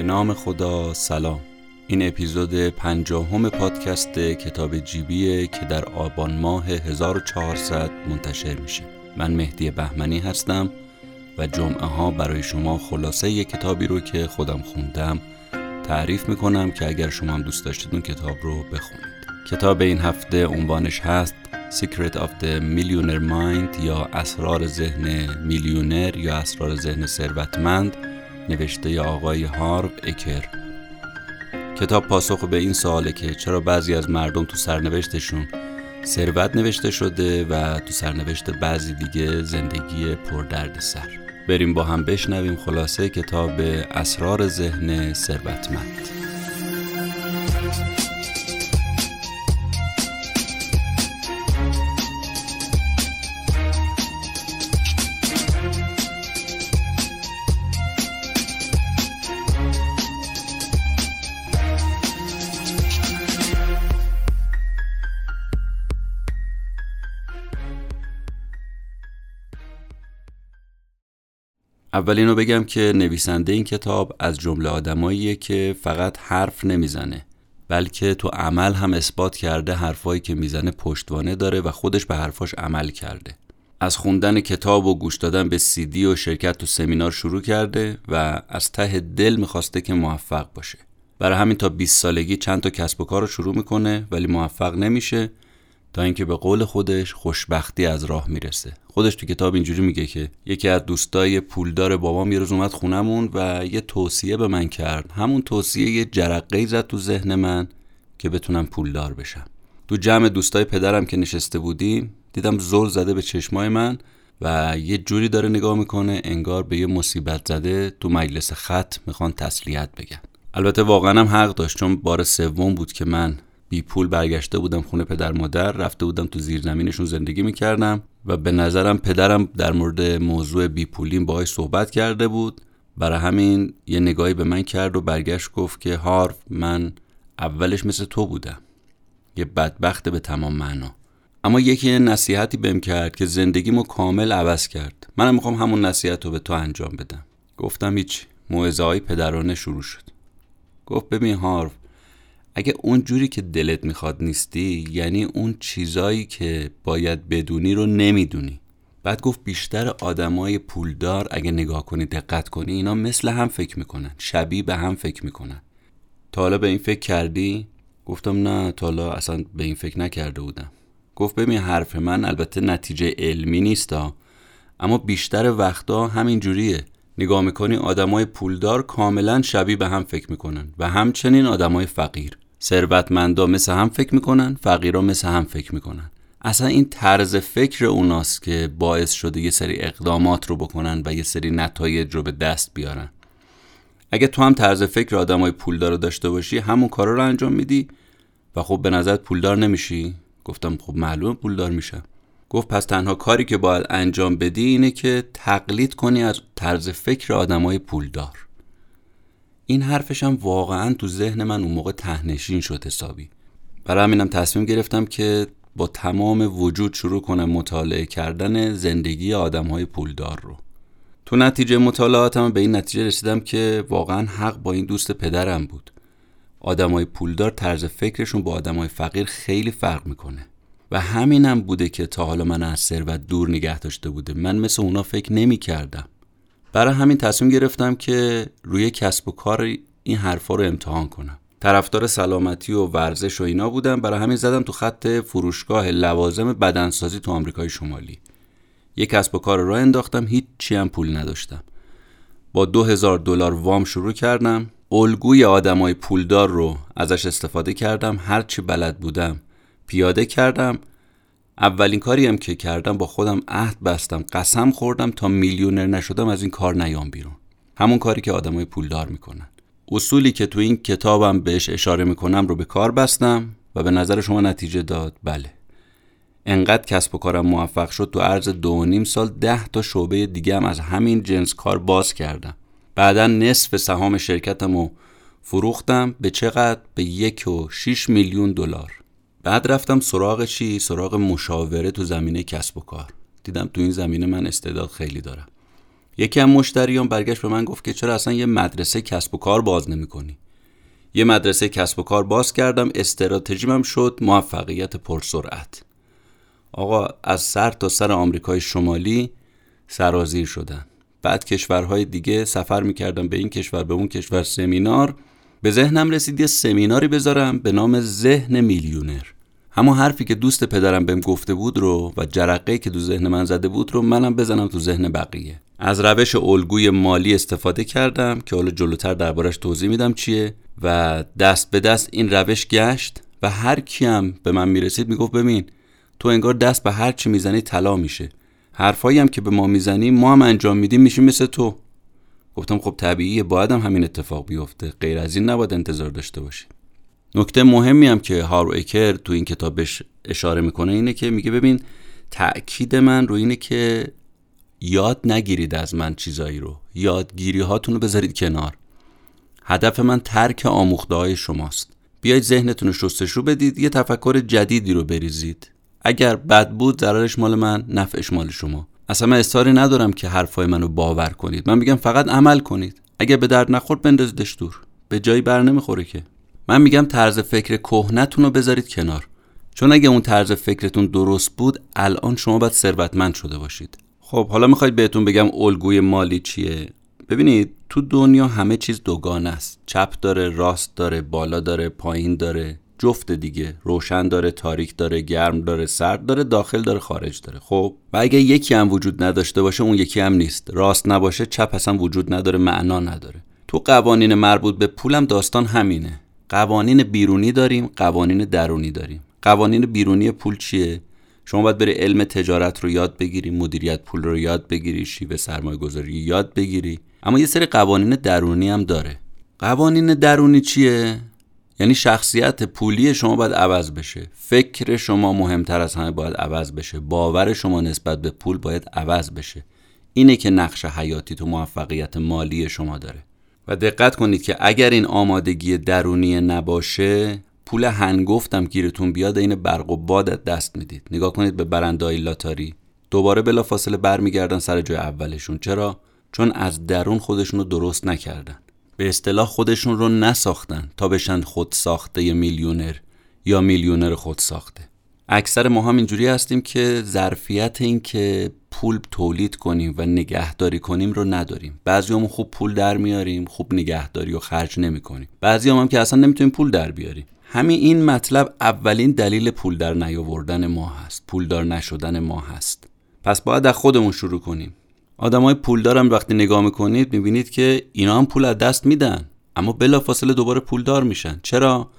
به نام خدا سلام. این اپیزود پنجاهم پادکست کتاب جیبیه که در آبان ماه 1400 منتشر میشه. من مهدی بهمنی هستم و جمعه ها برای شما خلاصه یک کتابی رو که خودم خوندم تعریف می‌کنم که اگر شما هم دوست داشتید اون کتاب رو بخونید. کتاب این هفته عنوانش هست Secret of the Millionaire Mind یا اسرار ذهن میلیونر یا اسرار ذهن ثروتمند. نوشته آقای هارو اکر. کتاب پاسخ به این سواله که چرا بعضی از مردم تو سرنوشتشون ثروت نوشته شده و تو سرنوشت بعضی دیگه زندگی پردرد سر. بریم با هم بشنویم خلاصه کتاب اسرار ذهن ثروتمند. اول اینو بگم که نویسنده این کتاب از جمله آدماییه که فقط حرف نمی‌زنه بلکه تو عمل هم اثبات کرده حرفایی که می‌زنه پشتوانه داره و خودش به حرفاش عمل کرده. از خوندن کتاب و گوش دادن به سیدی و شرکت تو سمینار شروع کرده و از ته دل می‌خواسته که موفق باشه. برای همین تا 20 سالگی چند تا کسب و کار رو شروع می‌کنه ولی موفق نمیشه. تا اینکه به قول خودش خوشبختی از راه می‌رسه. خودش تو کتاب اینجوری میگه که یکی از دوستای پولدار بابام یه روز اومد خونمون و یه توصیه به من کرد. همون توصیه یه جرقه زد تو ذهن من که بتونم پولدار بشم. تو جمع دوستای پدرم که نشسته بودیم دیدم زل زده به چشمای من و یه جوری داره نگاه می‌کنه انگار به یه مصیبت زده تو مجلس خط می‌خوان تسلیت بگن. البته واقعا هم حق داشت چون بار سوم بود که من بی پول برگشته بودم خونه پدر مادر رفته بودم تو زیرزمینشون زندگی می‌کردم و به نظرم پدرم در مورد موضوع بی پولیم باهاش صحبت کرده بود. برای همین یه نگاهی به من کرد و برگشت گفت که هارف من اولش مثل تو بودم. یه بدبخت به تمام معنا. اما یکی نصیحتی بهم کرد که زندگیمو کامل عوض کرد. منم می‌خوام همون نصیحت رو به تو انجام بدم. گفتم هیچ موعظه های پدرانه شروع شد. گفت ببین هارف اگه اون جوری که دلت می‌خواد نیستی یعنی اون چیزایی که باید بدونی رو نمی‌دونی. بعد گفت بیشتر آدمای پولدار اگه نگاه کنی دقت کنی اینا مثل هم فکر می‌کنن شبیه به هم فکر می‌کنن. تا حالا به این فکر کردی؟ گفتم نه تا حالا اصلا به این فکر نکرده بودم. گفت ببین حرف من البته نتیجه علمی نیست اما بیشتر وقتا همین جوریه نگاه می‌کنی آدمای پولدار کاملا شبیه به هم فکر می‌کنن و همچنین آدمای فقیر. ثروتمندا مثل هم فکر می‌کنن فقیرا مثل هم فکر می‌کنن. اصلا این طرز فکر اوناست که باعث شده یه سری اقدامات رو بکنن و یه سری نتایج رو به دست بیارن. اگه تو هم طرز فکر آدمای پولدار رو داشته باشی همون کارا رو انجام میدی و خب به نظرت پولدار نمیشی؟ گفتم خب معلومه پولدار میشم گفت پس تنها کاری که باید انجام بدی اینه که تقلید کنی از طرز فکر آدمای پولدار. این حرفش هم واقعا تو ذهن من اون موقع تهنشین شد حسابی. برای همینم تصمیم گرفتم که با تمام وجود شروع کنم مطالعه کردن زندگی آدم های پولدار رو. تو نتیجه مطالعاتم به این نتیجه رسیدم که واقعا حق با این دوست پدرم بود. آدم های پولدار طرز فکرشون با آدم های فقیر خیلی فرق می‌کنه. و همینم بوده که تا حالا من از ثروت دور نگه داشته بوده من مثل اونا فکر نمی کردم برای همین تصمیم گرفتم که روی کسب و کار این حرفا رو امتحان کنم. طرفدار سلامتی و ورزش و اینا بودم. برای همین زدم تو خط فروشگاه لوازم بدنسازی تو آمریکای شمالی. یک کسب و کار رو انداختم. هیچ چی هم پول نداشتم. با دو هزار دلار وام شروع کردم. الگوی آدمای پولدار رو ازش استفاده کردم. هرچی بلد بودم پیاده کردم. اولین کاری هم که کردم با خودم عهد بستم قسم خوردم تا میلیونر نشدم از این کار نیام بیرون. همون کاری که آدمای پولدار می‌کنن. اصولی که تو این کتابم بهش اشاره می‌کنم رو به کار بستم و به نظر شما نتیجه داد؟ بله. انقدر کسب و کارم موفق شد تو عرض دو نیم سال ده تا شعبه دیگه هم از همین جنس کار باز کردم. بعدا نصف سهام شرکتم رو فروختم. به چقدر؟ به یک و شیش میلیون دلار. بعد رفتم سراغ چی؟ سراغ مشاوره تو زمینه کسب و کار. دیدم تو این زمینه من استعداد خیلی دارم. یکی هم مشتریان برگشت به من گفت که چرا اصلا یه مدرسه کسب و کار باز نمی‌کنی؟ یه مدرسه کسب و کار باز کردم استراتژیم شد موفقیت پرسرعت آقا از سر تا سر آمریکای شمالی سرازیر شدن. بعد کشورهای دیگه سفر می‌کردم به این کشور به اون کشور سمینار. به ذهنم رسید یه سمیناری بذارم به نام ذهن میلیونر. همون حرفی که دوست پدرم بهم گفته بود رو و جرقه که تو ذهن من زده بود رو منم بزنم تو ذهن بقیه. از روش الگوی مالی استفاده کردم که حالا جلوتر دربارش توضیح میدم چیه و دست به دست این روش گشت و هر کیم به من می‌رسید می‌گفت ببین تو انگار دست به هر چی می‌زنی طلا میشه. حرفایی هم که به ما می‌زنیم ما هم انجام میدیم میشیم مثل تو. گفتم خب طبیعیه باید هم همین اتفاق بیفته. غیر از این نباید انتظار داشته باشیم نکته مهمی هم که هارو اکر تو این کتابش اشاره می‌کنه اینه که میگه ببین تأکید من رو اینه که یاد نگیرید از من چیزایی رو. یادگیری هاتون رو بذارید کنار. هدف من ترک آموخته های شماست. بیاید ذهنتون رو شستشو بدید یه تفکر جدیدی رو بریزید. اگر بد بود ضررش مال من نفعش مال شما. اصلا من اصراری ندارم که حرفای منو باور کنید. من میگم فقط عمل کنید. اگر به درد نخورد بندازیدش دور. به جایی بر نمی‌خوره که. من میگم طرز فکر کهنتون رو بذارید کنار. چون اگه اون طرز فکرتون درست بود الان شما باید ثروتمند شده باشید. خب حالا می‌خواید بهتون بگم الگوی مالی چیه؟ ببینید تو دنیا همه چیز دوگانه است. چپ داره راست داره بالا داره پایین داره. جفت دیگه. روشن داره تاریک داره گرم داره سرد داره داخل داره خارج داره. خب؟ و اگه یکی هم وجود نداشته باشه اون یکی هم نیست. راست نباشه چپ اصلا وجود نداره معنا نداره. تو قوانین مربوط به پولم داستان همینه. قوانین بیرونی داریم قوانین درونی داریم. قوانین بیرونی پول چیه؟ شما باید بری علم تجارت رو یاد بگیری مدیریت پول رو یاد بگیری شیوه سرمایه گذاری یاد بگیری. اما یه سری قوانین درونی هم داره. قوانین درونی چیه؟ یعنی شخصیت پولی شما باید عوض بشه. فکر شما مهمتر از همه باید عوض بشه. باور شما نسبت به پول باید عوض بشه. اینه که نقش حیاتی تو موفقیت مالی شما داره. و دقت کنید که اگر این آمادگی درونی نباشه پول هنگفتم گیرتون بیاد این برق و باد دست می‌دید. نگاه کنید به برندهای لاتاری. دوباره بلافاصله برمیگردن سر جای اولشون. چرا؟ چون از درون خودشون رو درست نکردن. به اصطلاح خودشون رو نساختن تا بشن خود ساخته میلیونر یا میلیونر خود ساخته اکثر ما هم اینجوری هستیم که ظرفیت این که پول تولید کنیم و نگهداری کنیم رو نداریم. بعضی هم خوب پول در میاریم خوب نگهداری و خرج نمی کنیم. بعضی هم, هم که اصلا نمی‌تونیم پول در بیاریم. همین این مطلب اولین دلیل پول در نیاوردن ما هست. پولدار نشدن ما هست. پس باید از خودمون شروع کنیم. آدمای پولدار هم وقتی نگاه می‌کنید می‌بینید که اینا هم پول از دست میدن. اما بلافاصله دوباره پولدار میشن. چرا؟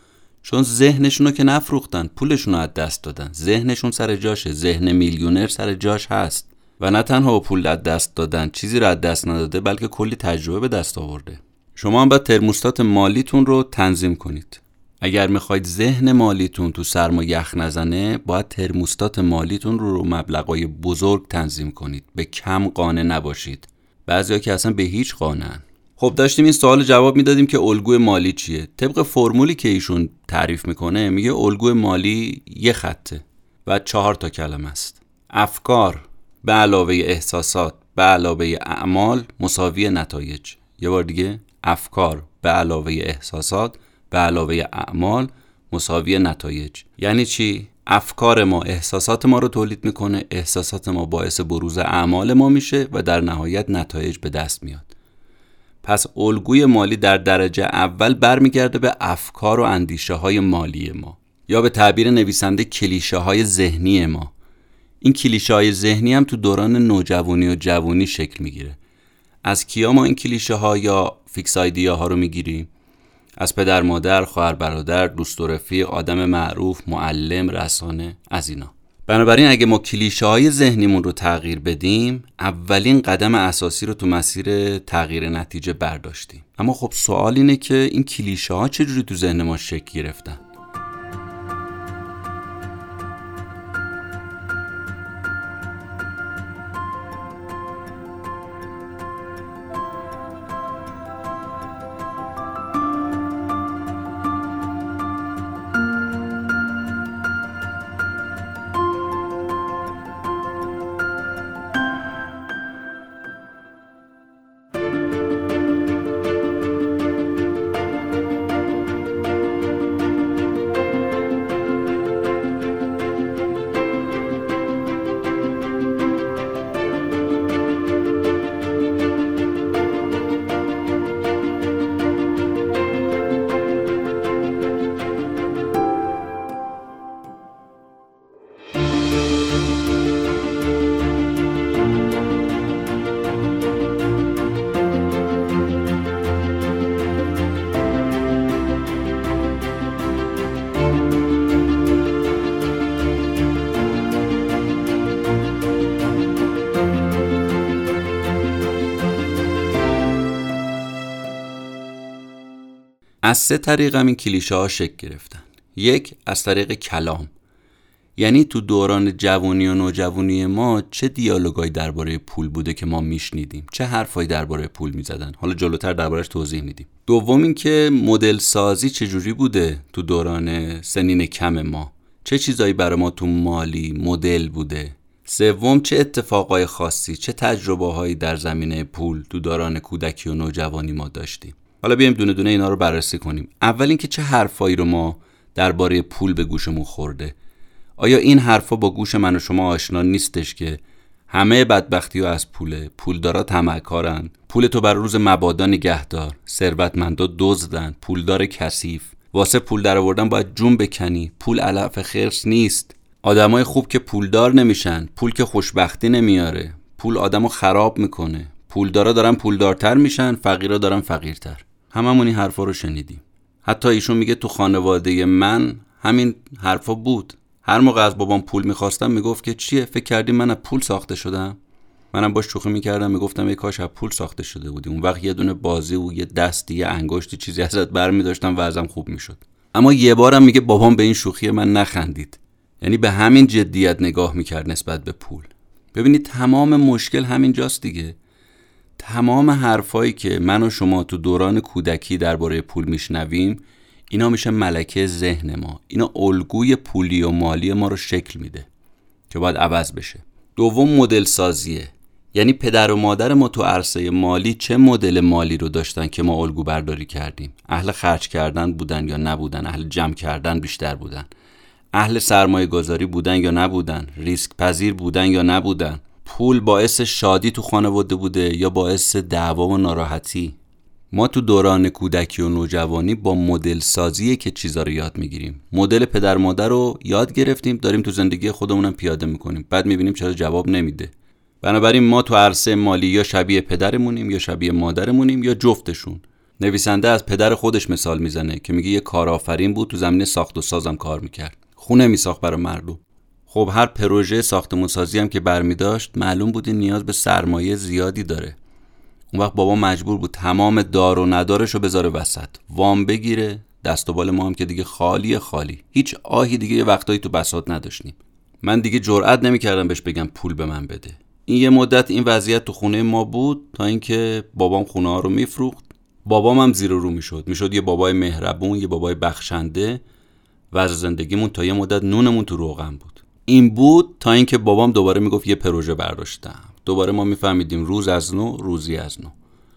چون ذهنشون رو که نفروختن پولشون رو از دست دادن. ذهنشون سر جاشه. ذهن میلیونر سر جاش هست. و نه تنها پول از دست دادن چیزی رو از دست نداده بلکه کلی تجربه به دست آورده. شما هم باید ترموستات مالیتون رو تنظیم کنید. اگر می‌خواید ذهن مالیتون تو سرما یخ نزنه باید ترموستات مالیتون رو رو مبلغای بزرگ تنظیم کنید. به کم قانع نباشید. بعضیا که اصلا به هیچ قانعن خب داشتیم این سوال جواب می‌دادیم که الگوی مالی چیه؟ طبق فرمولی که ایشون تعریف می‌کنه میگه الگوی مالی یه خطه و چهار تا کلمه است. افکار به علاوه احساسات به علاوه اعمال مساوی نتایج. یه بار دیگه افکار به علاوه احساسات به علاوه اعمال مساوی نتایج. یعنی چی؟ افکار ما احساسات ما رو تولید می‌کنه احساسات ما باعث بروز اعمال ما میشه و در نهایت نتایج به دست میاد. پس الگوی مالی در درجه اول برمیگرده به افکار و اندیشه های مالی ما یا به تعبیر نویسنده کلیشه های ذهنی ما. این کلیشه های ذهنی هم تو دوران نوجوانی و جوانی شکل می‌گیره. از کیا ما این کلیشه ها یا فیکس آیدیا ها رو می‌گیریم؟ از پدر مادر خواهر برادر دوست و رفیق آدم معروف معلم رسانه از اینا. بنابراین اگه ما کلیشه های ذهنیمون رو تغییر بدیم اولین قدم اساسی رو تو مسیر تغییر نتیجه برداشتیم. اما خب سوال اینه که این کلیشه ها چجوری تو ذهن ما شکل گرفتن؟ از سه طریق هم این کلیشه ها شکل گرفتن. یک از طریق کلام. یعنی تو دوران جوانی و نوجوانی ما چه دیالوگایی درباره پول بوده که ما میشنیدیم؟ چه حرفایی درباره پول می‌زدن؟ حالا جلوتر دربارهش توضیح میدیم. دوم اینکه مدل سازی چجوری بوده تو دوران سنین کم ما؟ چه چیزایی برای ما تو مالی مدل بوده؟ سوم چه اتفاقای خاصی چه تجربه هایی در زمینه پول تو دوران کودکی و نوجوانی ما داشتیم؟ حالا بیایم دونه دونه اینا رو بررسی کنیم. اول اینکه چه حرفایی رو ما درباره پول به گوشمون خورده. آیا این حرفا با گوش من و شما آشنا نیستش که همه بدبختی ها از پوله؟ پولدارا تمکارن. پول تو بر روز مبادا نگهدار. ثروتمندا دزدن. پولدار کثیف. واسه پول در آوردن باید جون بکنی. پول علف خرس نیست. آدمای خوب که پولدار نمیشن. پول که خوشبختی نمیاره. پول آدمو خراب می‌کنه. پولدارا دارن پولدارتر میشن. فقیرا دارن فقیرتر. هممون این حرفا رو شنیدیم. حتی ایشون میگه تو خانواده من همین حرفا بود. هر موقع از بابام پول می‌خواستم می‌گفت که چیه؟ فکر کردی من پول ساخته شدم؟ منم باش شوخی می‌کردم می‌گفتم ای کاش از پول ساخته شده بودی. اون وقت یه دونه بازی و یه دستی یه انگشتی چیزی ازت برمیداشتم و ازم خوب می‌شد. اما یه بارم میگه بابام به این شوخی من نخندید. یعنی به همین جدیت نگاه می‌کرد نسبت به پول. ببینید تمام مشکل همین جاست دیگه. تمام حرفایی که من و شما تو دوران کودکی درباره پول میشنویم اینا میشه ملکه ذهن ما. اینا الگوی پولی و مالی ما رو شکل میده که باید عوض بشه. دوم مدل سازیه. یعنی پدر و مادر ما تو عرصه مالی چه مدل مالی رو داشتن که ما الگو برداری کردیم؟ اهل خرج کردن بودن یا نبودن؟ اهل جمع کردن بیشتر بودن. اهل سرمایه گذاری بودن یا نبودن؟ ریسک پذیر بودن یا نبودن؟ پول باعث شادی تو خانواده بوده یا باعث دعوا و ناراحتی؟ ما تو دوران کودکی و نوجوانی با مدل سازی که چیزا رو یاد می‌گیریم. مدل پدر مادر رو یاد گرفتیم داریم تو زندگی خودمونم پیاده می‌کنیم. بعد می‌بینیم چرا جواب نمیده. بنابراین ما تو عرصه مالی یا شبیه پدرمونیم یا شبیه مادرمونیم یا جفتشون. نویسنده از پدر خودش مثال می‌زنه که میگه یه کارآفرین بود تو زمینه ساخت و سازم کار می‌کرد. خونه میساخت برای مردم. خب هر پروژه ساختمون سازی هم که برمی داشت معلوم بود نیاز به سرمایه زیادی داره. اون وقت بابا مجبور بود تمام دار و ندارش رو بذاره وسط. وام بگیره دست و بال ما هم که دیگه خالی خالی. هیچ آهی دیگه یه وقتایی تو بساط نداشتیم. من دیگه جرئت نمی‌کردم بهش بگم پول به من بده. این یه مدت این وضعیت تو خونه ما بود تا اینکه بابام خونه ها رو میفروخت. بابام هم زیر رو می‌شد. می‌شد یه بابای مهربون یه بابای بخشنده وضع زندگیمون تا یه مدت نونمون تو روغن بود. این بود تا اینکه بابام دوباره می‌گفت یه پروژه برداشتم. دوباره ما میفهمیدیم روز از نو روزی از نو.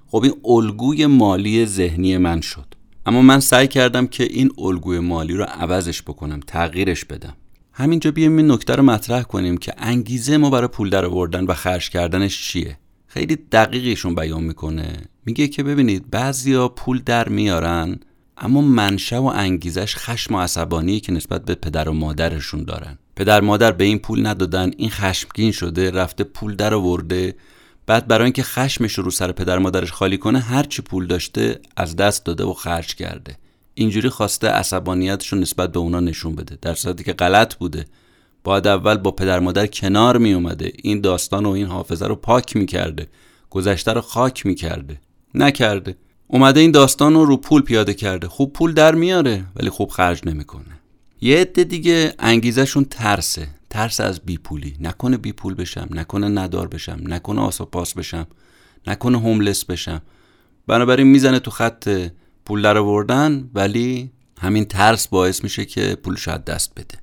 خب این الگوی مالی ذهنی من شد. اما من سعی کردم که این الگوی مالی رو عوضش بکنم تغییرش بدم. همینجا بیایم این نکته رو مطرح کنیم که انگیزه ما برای پول در آوردن و خرج کردنش چیه؟ خیلی دقیقیشون بیان می‌کنه. میگه که ببینید بعضیا پول در میارن اما منشه و انگیزش خشم و عصبانی که نسبت به پدر و مادرشون دارن. پدر مادر به این پول ندادن این خشمگین شده رفته پول در آورده بعد برای اینکه خشمش رو سر پدر مادرش خالی کنه هرچی پول داشته از دست داده و خرج کرده. اینجوری خواسته عصبانیتش رو نسبت به اونا نشون بده در صورتی که غلط بوده. باید اول با پدر مادر کنار می اومده. این داستان و این حافظه رو پاک می کرده. گذشته رو خاک می کرده. نکرده. اومده این داستان رو رو پول پیاده کرده. خوب پول در میاره ولی خوب خرج نمی‌کنه یه عده دیگه انگیزشون ترسه. ترس از بیپولی. نکنه بیپول بشم نکنه ندار بشم نکنه آسا پاس بشم نکنه هوملس بشم. بنابراین می‌زنه تو خط پول در آوردن ولی همین ترس باعث میشه که پول شاید دست بده.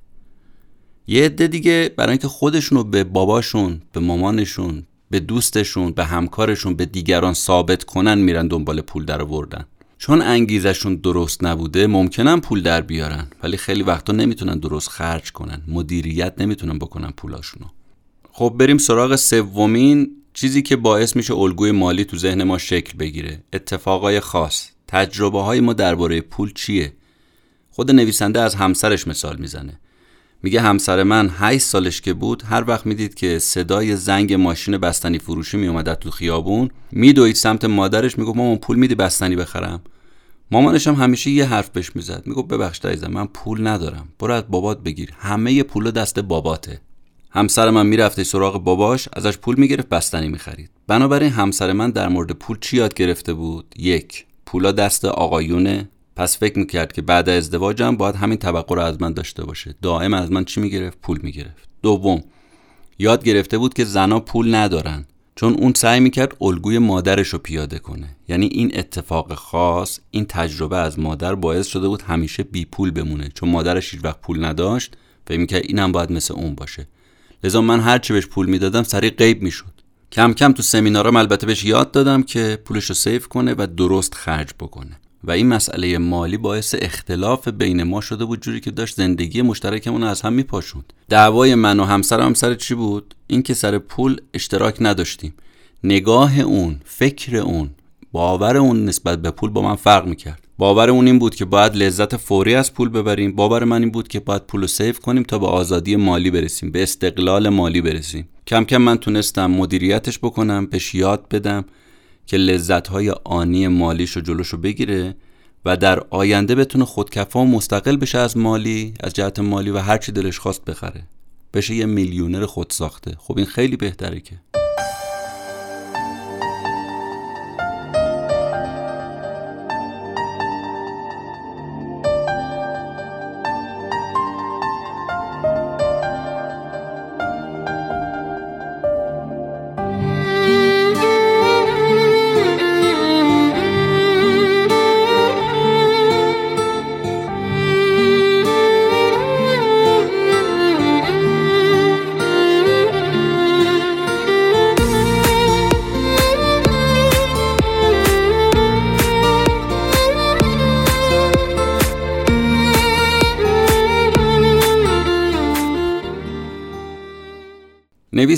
یه عده دیگه برای اینکه خودشونو به باباشون به مامانشون به دوستشون به همکارشون به دیگران ثابت کنن میرن دنبال پول در آوردن. چون انگیزشون درست نبوده ممکنن پول در بیارن ولی خیلی وقتا نمی‌تونن درست خرج کنن. مدیریت نمی‌تونن بکنن پولاشونو. خب بریم سراغ سومین چیزی که باعث میشه الگوی مالی تو ذهن ما شکل بگیره. اتفاقای خاص. تجربه های ما درباره پول چیه؟ خود نویسنده از همسرش مثال می‌زنه. میگه همسر من 8 سالش که بود هر وقت می‌دید که صدای زنگ ماشین بستنی فروشی میومد تو خیابون میدوید سمت مادرش می‌گفت مامان پول میدی بستنی بخرم؟ مامانش هم همیشه یه حرف بهش می‌زد می‌گفت ببخش عزیزم من پول ندارم برو از بابات بگیر همه پول دست باباته. همسر من می‌رفته سراغ باباش ازش پول می‌گرفت بستنی می‌خرید. بنابراین همسر من در مورد پول چی یاد گرفته بود؟ یک پولا دست آقایونه. پس فکر می‌کرد که بعد ازدواجم باید همین توقع رو از من داشته باشه. دائم از من چی می‌گرفت؟ پول می‌گرفت. دوم یاد گرفته بود که زنا پول ندارن چون اون سعی می‌کرد الگوی مادرش رو پیاده کنه. یعنی این اتفاق خاص این تجربه از مادر باعث شده بود همیشه بی پول بمونه. چون مادرش هیچ وقت پول نداشت فکر می‌کرد اینم باید مثل اون باشه. لذا من هر چی بهش پول می‌دادم سریع غیب می‌شد. کم کم تو سمینارم البته بهش یاد دادم که پولش رو سیف کنه و درست خرج بکنه. و این مسئله مالی باعث اختلاف بین ما شده بود جوری که داشت زندگی مشترکمون از هم میپاشوند. دعوای من و همسرم هم سر چی بود؟ اینکه سر پول اشتراک نداشتیم. نگاه اون فکر اون باور اون نسبت به پول با من فرق می‌کرد. باور اون این بود که باید لذت فوری از پول ببریم. باور من این بود که باید پول رو سیف کنیم تا به آزادی مالی برسیم به استقلال مالی برسیم. کم کم من تونستم مدیریتش بکنم بهش یاد بدم. که لذتهای آنی مالیش رو جلوش رو بگیره و در آینده بتونه خودکفا و مستقل بشه از مالی از جهت مالی و هرچی دلش خواست بخره. بشه یه میلیونر خود ساخته خب این خیلی بهتره که.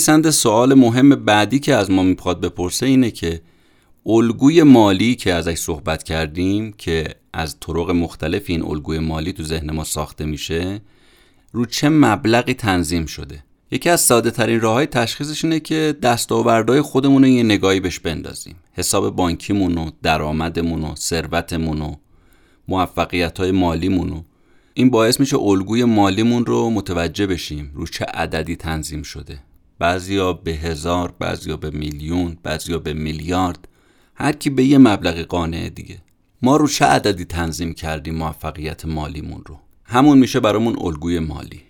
نویسنده سوال مهم بعدی که از ما می‌خواد بپرسه اینه که الگوی مالی که ازش صحبت کردیم که از طرق مختلف این الگوی مالی تو ذهن ما ساخته میشه رو چه مبلغی تنظیم شده؟ یکی از ساده ترین راه های تشخیصش اینه که دستاوردهای خودمون رو یه نگاهی بهش بندازیم. حساب بانکیمون و درآمدمون و ثروتمون و موفقیت های مالیمون و این باعث میشه الگوی مالیمون رو متوجه بشیم رو چه عددی تنظیم شده. بعضیا به هزار بعضیا به میلیون بعضیا به میلیارد. هر کی به یه مبلغ قانع دیگه. ما رو چه عددی تنظیم کردیم موفقیت مالیمون رو؟ همون میشه برامون الگوی مالی.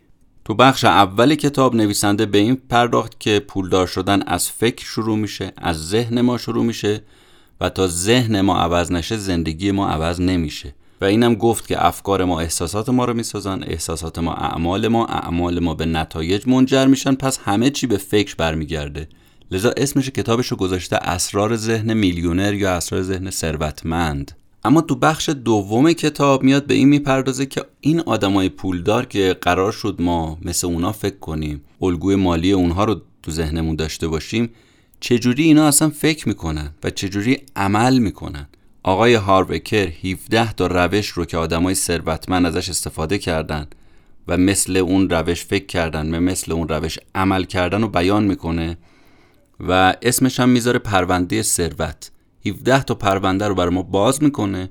تو بخش اول کتاب نویسنده به این پرداخت که پولدار شدن از فکر شروع میشه از ذهن ما شروع میشه و تا ذهن ما عوض نشه زندگی ما عوض نمیشه. و اینم گفت که افکار ما احساسات ما رو می‌سازن احساسات ما اعمال ما اعمال ما به نتایج منجر میشن پس همه چی به فکر برمیگرده. لذا اسمش کتابش رو گذاشته اسرار ذهن میلیونر یا اسرار ذهن ثروتمند. اما تو بخش دوم کتاب میاد به این می‌پردازه که این آدمای پولدار که قرار شد ما مثل اونا فکر کنیم الگوی مالی اونها رو تو ذهنمون داشته باشیم چجوری اینا اصلا فکر می‌کنن و چجوری عمل می‌کنن؟ آقای هاروکر 17 تا روش رو که آدمای ثروتمند ازش استفاده کردن و مثل اون روش فکر کردن و مثل اون روش عمل کردن رو بیان می‌کنه و اسمش هم می‌ذاره پرونده ثروت. 17 تا پرونده رو برای ما باز می‌کنه.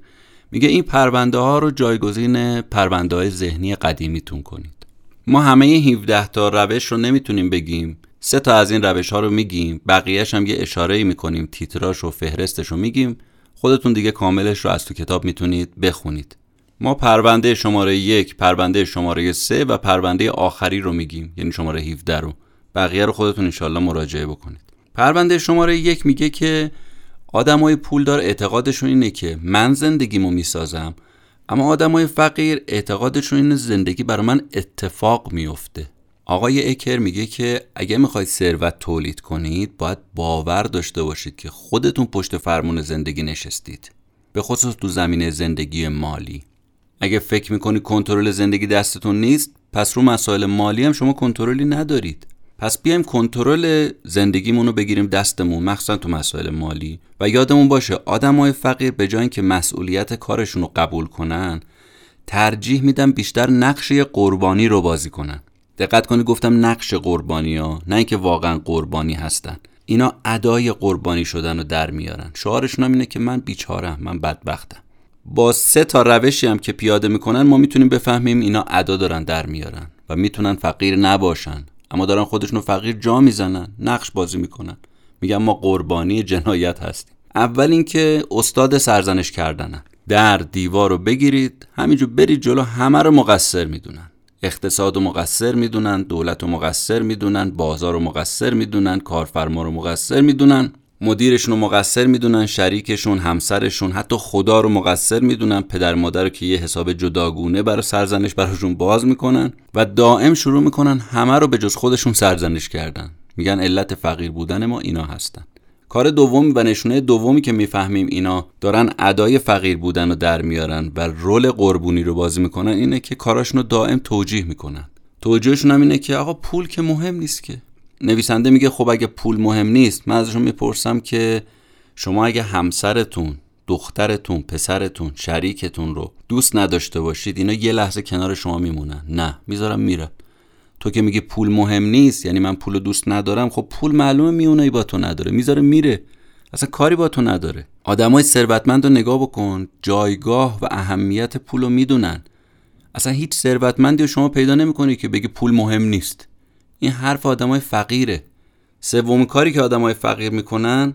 میگه این پرونده ها رو جایگزین پرونده های ذهنی قدیمیتون کنید. ما همه 17 تا روش رو نمی‌تونیم بگیم. سه تا از این روش ها رو میگیم. بقیهش هم یه اشاره می‌کنیم. تیتراش و فهرستش رو میگیم. خودتون دیگه کاملش رو از تو کتاب می‌تونید بخونید. ما پرونده شماره یک پرونده شماره سه و پرونده آخری رو میگیم یعنی شماره 17 رو. بقیه رو خودتون انشالله مراجعه بکنید. پرونده شماره یک میگه که آدمای پولدار اعتقادشون اینه که من زندگیمو می‌سازم اما آدمای فقیر اعتقادشون اینه زندگی برای من اتفاق میفته. آقای اکر میگه که اگه می‌خواید ثروت تولید کنید باید باور داشته باشید که خودتون پشت فرمون زندگی نشستید. به خصوص تو زمینه زندگی مالی. اگه فکر می‌کنید کنترل زندگی دستتون نیست پس رو مسائل مالی هم شما کنترلی ندارید. پس بیایم کنترل زندگیمون رو بگیریم دستمون مخصوصا تو مسائل مالی. و یادمون باشه آدمای فقیر به جای اینکه مسئولیت کارشون رو قبول کنن ترجیح میدن بیشتر نقش قربانی رو بازی کنن. دقت کنید گفتم نقش قربانی ها نه اینکه واقعا قربانی هستن. اینا ادای قربانی شدن رو در میارن. شعارشون هم اینه که من بیچارم من بدبختم. با سه تا روشی هم که پیاده می‌کنن ما می‌تونیم بفهمیم اینا ادا دارن در میارن و می‌تونن فقیر نباشن. اما دارن خودشون فقیر جا می‌زنن نقش بازی می‌کنن. میگن ما قربانی جنایت هستیم. اول اینکه استاد سرزنش کردنن. در دیوار رو بگیرید همینجور برید جلو همه رو مقصر می‌دونن. اقتصاد رو مقصر می‌دونن دولت رو مقصر می‌دونن بازار رو مقصر می‌دونن کارفرما رو مقصر می‌دونن مدیرشون رو مقصر می‌دونن شریکشون همسرشون حتی خدا رو مقصر می‌دونن پدر مادر رو که یه حساب جداگونه برای سرزنش براشون باز می‌کنن و دائم شروع می‌کنن همه رو به جز خودشون سرزنش کردن. میگن علت فقیر بودن ما اینا هستن. کار دومی و نشونه دومی که می‌فهمیم اینا دارن ادای فقیر بودن رو در میارن و رول قربونی رو بازی می‌کنن اینه که کاراشون رو دائم توجیه می‌کنن. توجیهشون هم اینه که آقا پول که مهم نیست که. نویسنده میگه خب اگه پول مهم نیست من ازشون می‌پرسم که شما اگه همسرتون دخترتون پسرتون شریکتون رو دوست نداشته باشید اینا یه لحظه کنار شما میمونن. نه می‌ذارم میره تو که میگه پول مهم نیست یعنی من پول دوست ندارم خب پول معلومه میونایی با تو نداره می‌ذاره میره. اصلا کاری با تو نداره. آدمای ثروتمند رو نگاه بکن جایگاه و اهمیت پول رو می‌دونن. اصلا هیچ ثروتمندی رو شما پیدا نمی‌کنی که بگه پول مهم نیست. این حرف آدمای فقیره. سوم کاری که آدمای فقیر می‌کنن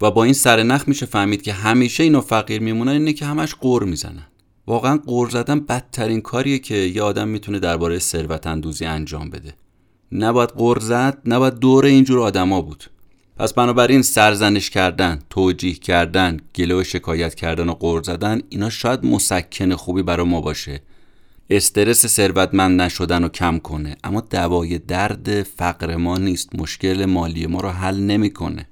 و با این سرنخ میشه فهمید که همیشه اینو فقیر میمونن اینه که همش قور می‌زنن. واقعا قور زدن بدترین کاریه که یه آدم می‌تونه درباره ثروت اندوزی انجام بده. نباید قور زد نباید دور اینجور آدما بود. پس بنابراین سرزنش کردن توجیه کردن گله و شکایت کردن و قور زدن اینا شاید مسکن خوبی برای ما باشه. استرس ثروتمند نشدن رو کم کنه اما دوای درد فقر ما نیست. مشکل مالی ما رو حل نمی‌کنه.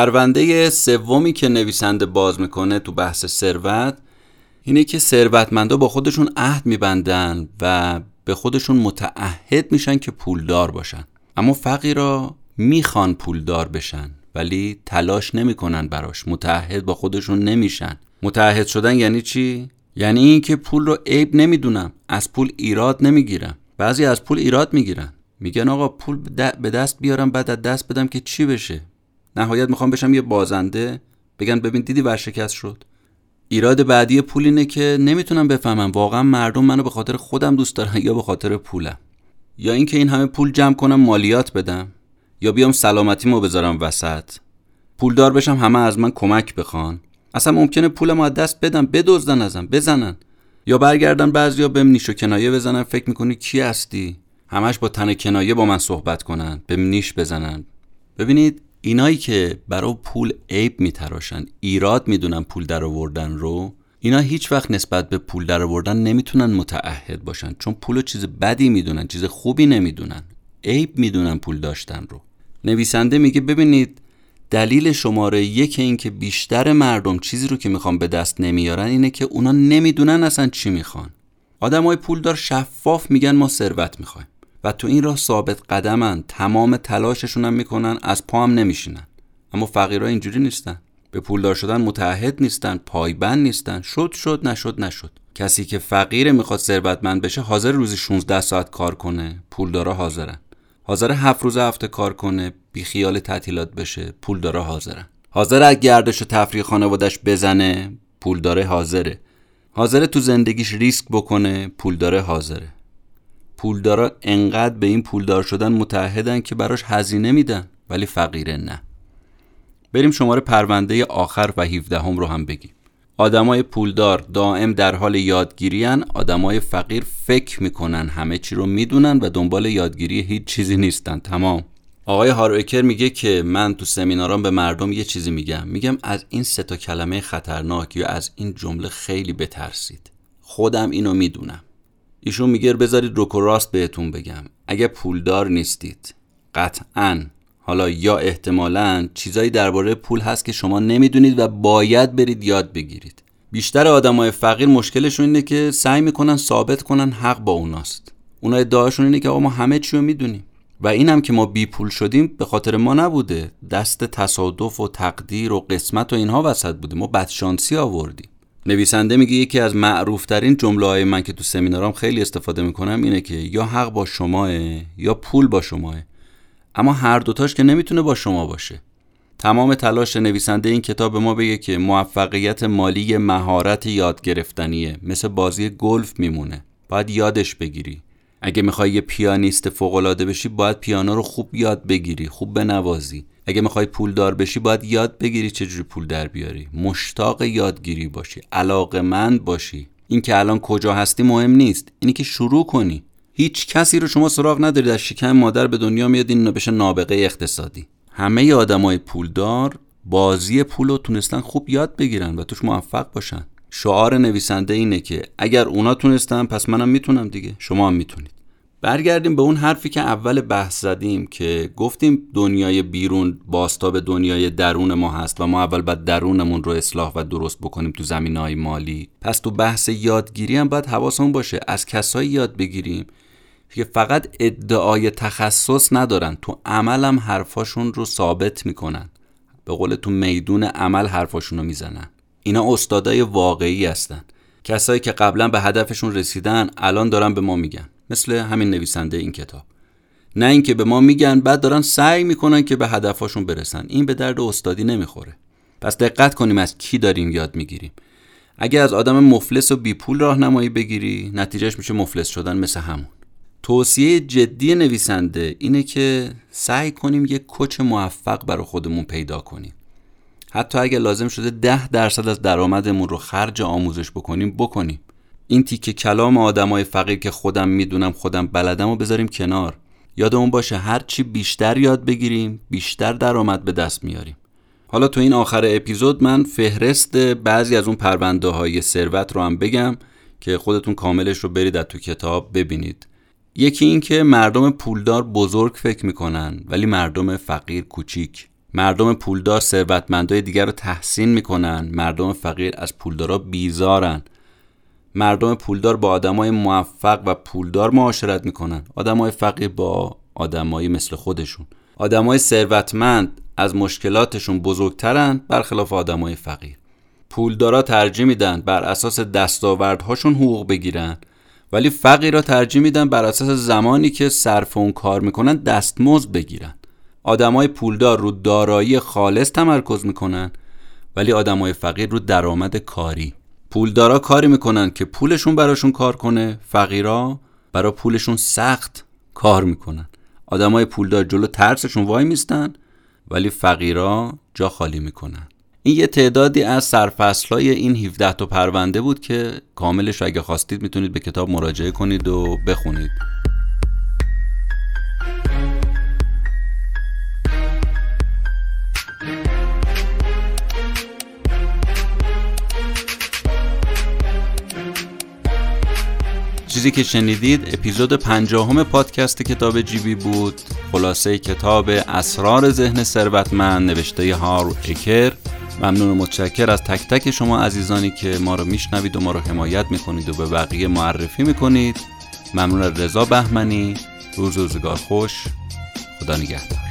پرونده سومی که نویسنده باز می‌کنه تو بحث ثروت اینه که ثروتمندا با خودشون عهد میبندن و به خودشون متعهد میشن که پولدار باشن. اما فقیرا می‌خوان پولدار بشن ولی تلاش نمی‌کنن براش. متعهد با خودشون نمیشن. متعهد شدن یعنی چی؟ یعنی اینکه پول رو عیب نمی‌دونم. از پول ایراد نمی‌گیرم. بعضی از پول ایراد می‌گیرن. میگن آقا پول به دست بیارم بعد از دست بدم که چی بشه؟ نهایت می‌خوام بشم یه بازنده. بگن ببین دیدی ورشکست شد. ایراد بعدی پول اینه که نمی‌تونم بفهمم. واقعا مردم منو به خاطر خودم دوست دارن یا به خاطر پولم. یا اینکه این همه پول جمع کنم مالیات بدم. یا بیام سلامتیمو بذارم وسط. پولدار بشم همه از من کمک بخوان. اصلا ممکنه پولمو از دست بدم بدزدن ازم بزنن. یا برگردن بعضیا بهم نیش و کنایه بزنن. فکر می‌کنی کی هستی؟ همش با تن کنایه با من صحبت کنن. بهم نیش بزنن. ببینید اینایی که برای پول عیب میتراشن ایراد می‌دونن پول در آوردن رو اینا هیچ وقت نسبت به پول در آوردن نمی‌تونن متعهد باشن چون پول چیز بدی می‌دونن چیز خوبی نمی‌دونن. عیب می‌دونن پول داشتن رو. نویسنده میگه ببینید دلیل شماره یک این که بیشتر مردم چیزی رو که می‌خوان به دست نمیارن اینه که اونا نمی‌دونن اصلا چی می‌خوان. آدمای پولدار شفاف میگن ما ثروت می‌خوایم. و تو این راه ثابت قدمن تمام تلاششون هم می‌کنن از پا هم نمیشینن. اما فقیرها اینجوری نیستن. به پولدار شدن متحد نیستن پایبند نیستن. شد شد نشد نشد. کسی که فقیر می‌خواد ثروتمند بشه حاضر روزی 16 ساعت کار کنه. پولدارا حاضرن. حاضر هفت روز هفته کار کنه. بی خیال تعطیلات بشه پولدارا حاضرن. حاضر از گردش و تفریح خانوادش بزنه پولداره حاضره. حاضر تو زندگیش ریسک بکنه پولداره حاضره. پولدارا انقدر به این پولدار شدن متحدن که براش هزینه میدن ولی فقیره نه. بریم شماره پرونده آخر و 17 هم رو هم بگیم. آدمای پولدار دائم در حال یادگیریان آدمای فقیر فکر می‌کنن همه چی رو می‌دونن و دنبال یادگیری هیچ چیزی نیستن. تمام. آقای هاروکر میگه که من تو سمینارام به مردم یه چیزی میگم. میگم از این سه تا کلمه خطرناک یا از این جمله خیلی بترسید. خودم اینو می‌دونم. ایشون میگه بذارید روک و راست بهتون بگم. اگه پولدار نیستید قطعا حالا یا احتمالا چیزایی درباره پول هست که شما نمی‌دونید و باید برید یاد بگیرید. بیشتر آدمای فقیر مشکلشون اینه که سعی می‌کنن ثابت کنن حق با اوناست. اونا ادعاشون اینه که آقا ما همه چی رو می‌دونیم. و اینم که ما بی پول شدیم به خاطر ما نبوده. دست تصادف و تقدیر و قسمت و اینها وسط بوده. ما بدشانسی آوردیم. نویسنده میگه یکی از معروفترین جمله های من که تو سمینارام خیلی استفاده می‌کنم اینه که یا حق با شماه یا پول با شماه. اما هر دوتاش که نمی‌تونه با شما باشه. تمام تلاش نویسنده این کتاب به ما بگه که موفقیت مالی مهارت یاد گرفتنیه. مثل بازی گلف میمونه. باید یادش بگیری. اگه می‌خوای یه پیانیست فوقالعاده بشی باید پیانو رو خوب یاد بگیری خوب بنوازی. اگه می‌خوای پولدار بشی باید یاد بگیری چجوری پول در بیاری. مشتاق یادگیری باشی علاقمند باشی. این که الان کجا هستی مهم نیست. اینی که شروع کنی. هیچ کسی رو شما سراغ ندارید از شکم مادر به دنیا میاد این بشه نابغه اقتصادی. همه آدمای پولدار بازی پول رو تونستن خوب یاد بگیرن و توش موفق باشن. شعار نویسنده اینه که اگر اونا تونستن پس منم می‌تونم دیگه. شما هم می‌تونید. برگردیم به اون حرفی که اول بحث زدیم که گفتیم دنیای بیرون باستاب دنیای درون ما هست و ما اول باید درونمون رو اصلاح و درست بکنیم تو زمین های مالی. پس تو بحث یادگیری هم باید حواسمون باشه. از کسایی یاد بگیریم که فقط ادعای تخصص ندارن. تو عمل هم حرفاشون رو ثابت می‌کنن. به قول تو میدون عمل حرفاشون رو می‌زنن. اینا استادای واقعی هستن. کسایی که قبلا به هدفشون رسیدن الان دارن به ما میگن. مثل همین نویسنده این کتاب. نه اینکه به ما میگن بعد دارن سعی می‌کنن که به هدفاشون برسن. این به درد استادی نمی‌خوره. پس دقت کنیم از کی داریم یاد می‌گیریم. اگه از آدم مفلس و بی پول راهنمایی بگیری نتیجهش میشه مفلس شدن مثل همون. توصیه جدی نویسنده اینه که سعی کنیم یک کچ موفق برای خودمون پیدا کنیم. حتی اگه لازم شده ده درصد از درآمدمون رو خرج آموزش بکنیم بکنیم. این تیکه کلام آدمای فقیر که خودم می‌دونم خودم بلدم و بذاریم کنار. یادمون باشه هر چی بیشتر یاد بگیریم بیشتر درآمد به دست میاریم. حالا تو این آخر اپیزود من فهرست بعضی از اون پرونده های ثروت رو هم بگم که خودتون کاملش رو برید از تو کتاب ببینید. یکی این که مردم پولدار بزرگ فکر می‌کنن ولی مردم فقیر کوچیک. مردم پولدار ثروتمندای دیگر رو تحسین می‌کنن. مردم فقیر از پولدارا بیزارن. مردم پولدار با آدمای موفق و پولدار معاشرت می‌کنن. آدمای فقیر با آدمایی مثل خودشون. آدمای ثروتمند از مشکلاتشون بزرگترن برخلاف آدمای فقیر. پولدارا ترجیح میدن بر اساس دستاوردهاشون حقوق بگیرن ولی فقیرا ترجیح میدن بر اساس زمانی که صرف اون کار می‌کنن دستمزد بگیرن. آدمای پولدار رو دارایی خالص تمرکز می‌کنن ولی آدمای فقیر رو درآمد کاری. پولدارا کاری می‌کنن که پولشون براشون کار کنه فقیرا برا پولشون سخت کار می‌کنن. آدمای پولدار جلو ترسشون وای میستن ولی فقیرا جا خالی می‌کنن. این یه تعدادی از سرفصلای این 17 تا پرونده بود که کاملش اگه خواستید می‌تونید به کتاب مراجعه کنید و بخونید. چیزی که شنیدید اپیزود پنجاهم پادکست کتاب جیبی بود. خلاصه کتاب اسرار ذهن ثروتمند نوشته هارو اکر. ممنون و متشکر از تک تک شما عزیزانی که ما رو میشنوید و ما رو حمایت می‌کنید و به بقیه معرفی می‌کنید. ممنون رضا بهمنی. روز روزگار خوش. خدا نگهدار.